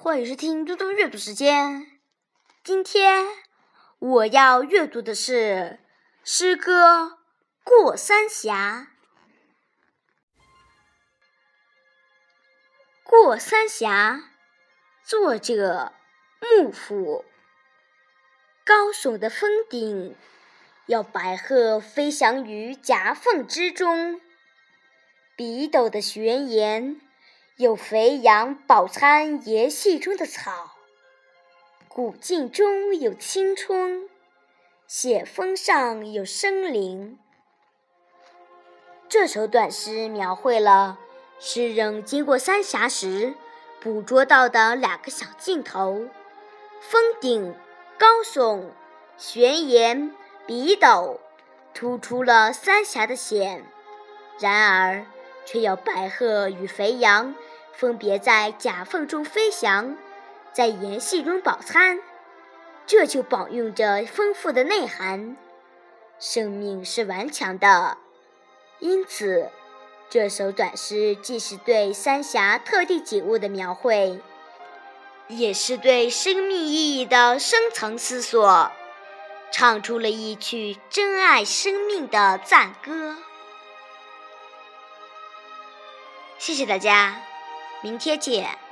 欢迎收听嘟嘟阅读时间。今天我要阅读的是诗歌《过三峡》。《过三峡》作者幕府。高耸的峰顶，要白鹤飞翔于夹缝之中；笔陡的悬岩。有肥羊饱餐岩隙中的草，古镜中有青春，险峰上有生灵。这首短诗描绘了诗人经过三峡时捕捉到的两个小镜头：峰顶高耸，悬岩笔陡，突出了三峡的险；然而，却有白鹤与肥羊。分别在夹缝中飞翔，在岩隙中饱餐，这就饱蕴着丰富的内涵。生命是顽强的，因此这首短诗既是对三峡特定景物的描绘，也是对生命意义的深层思索，唱出了一曲珍爱生命的赞歌。谢谢大家。明天见。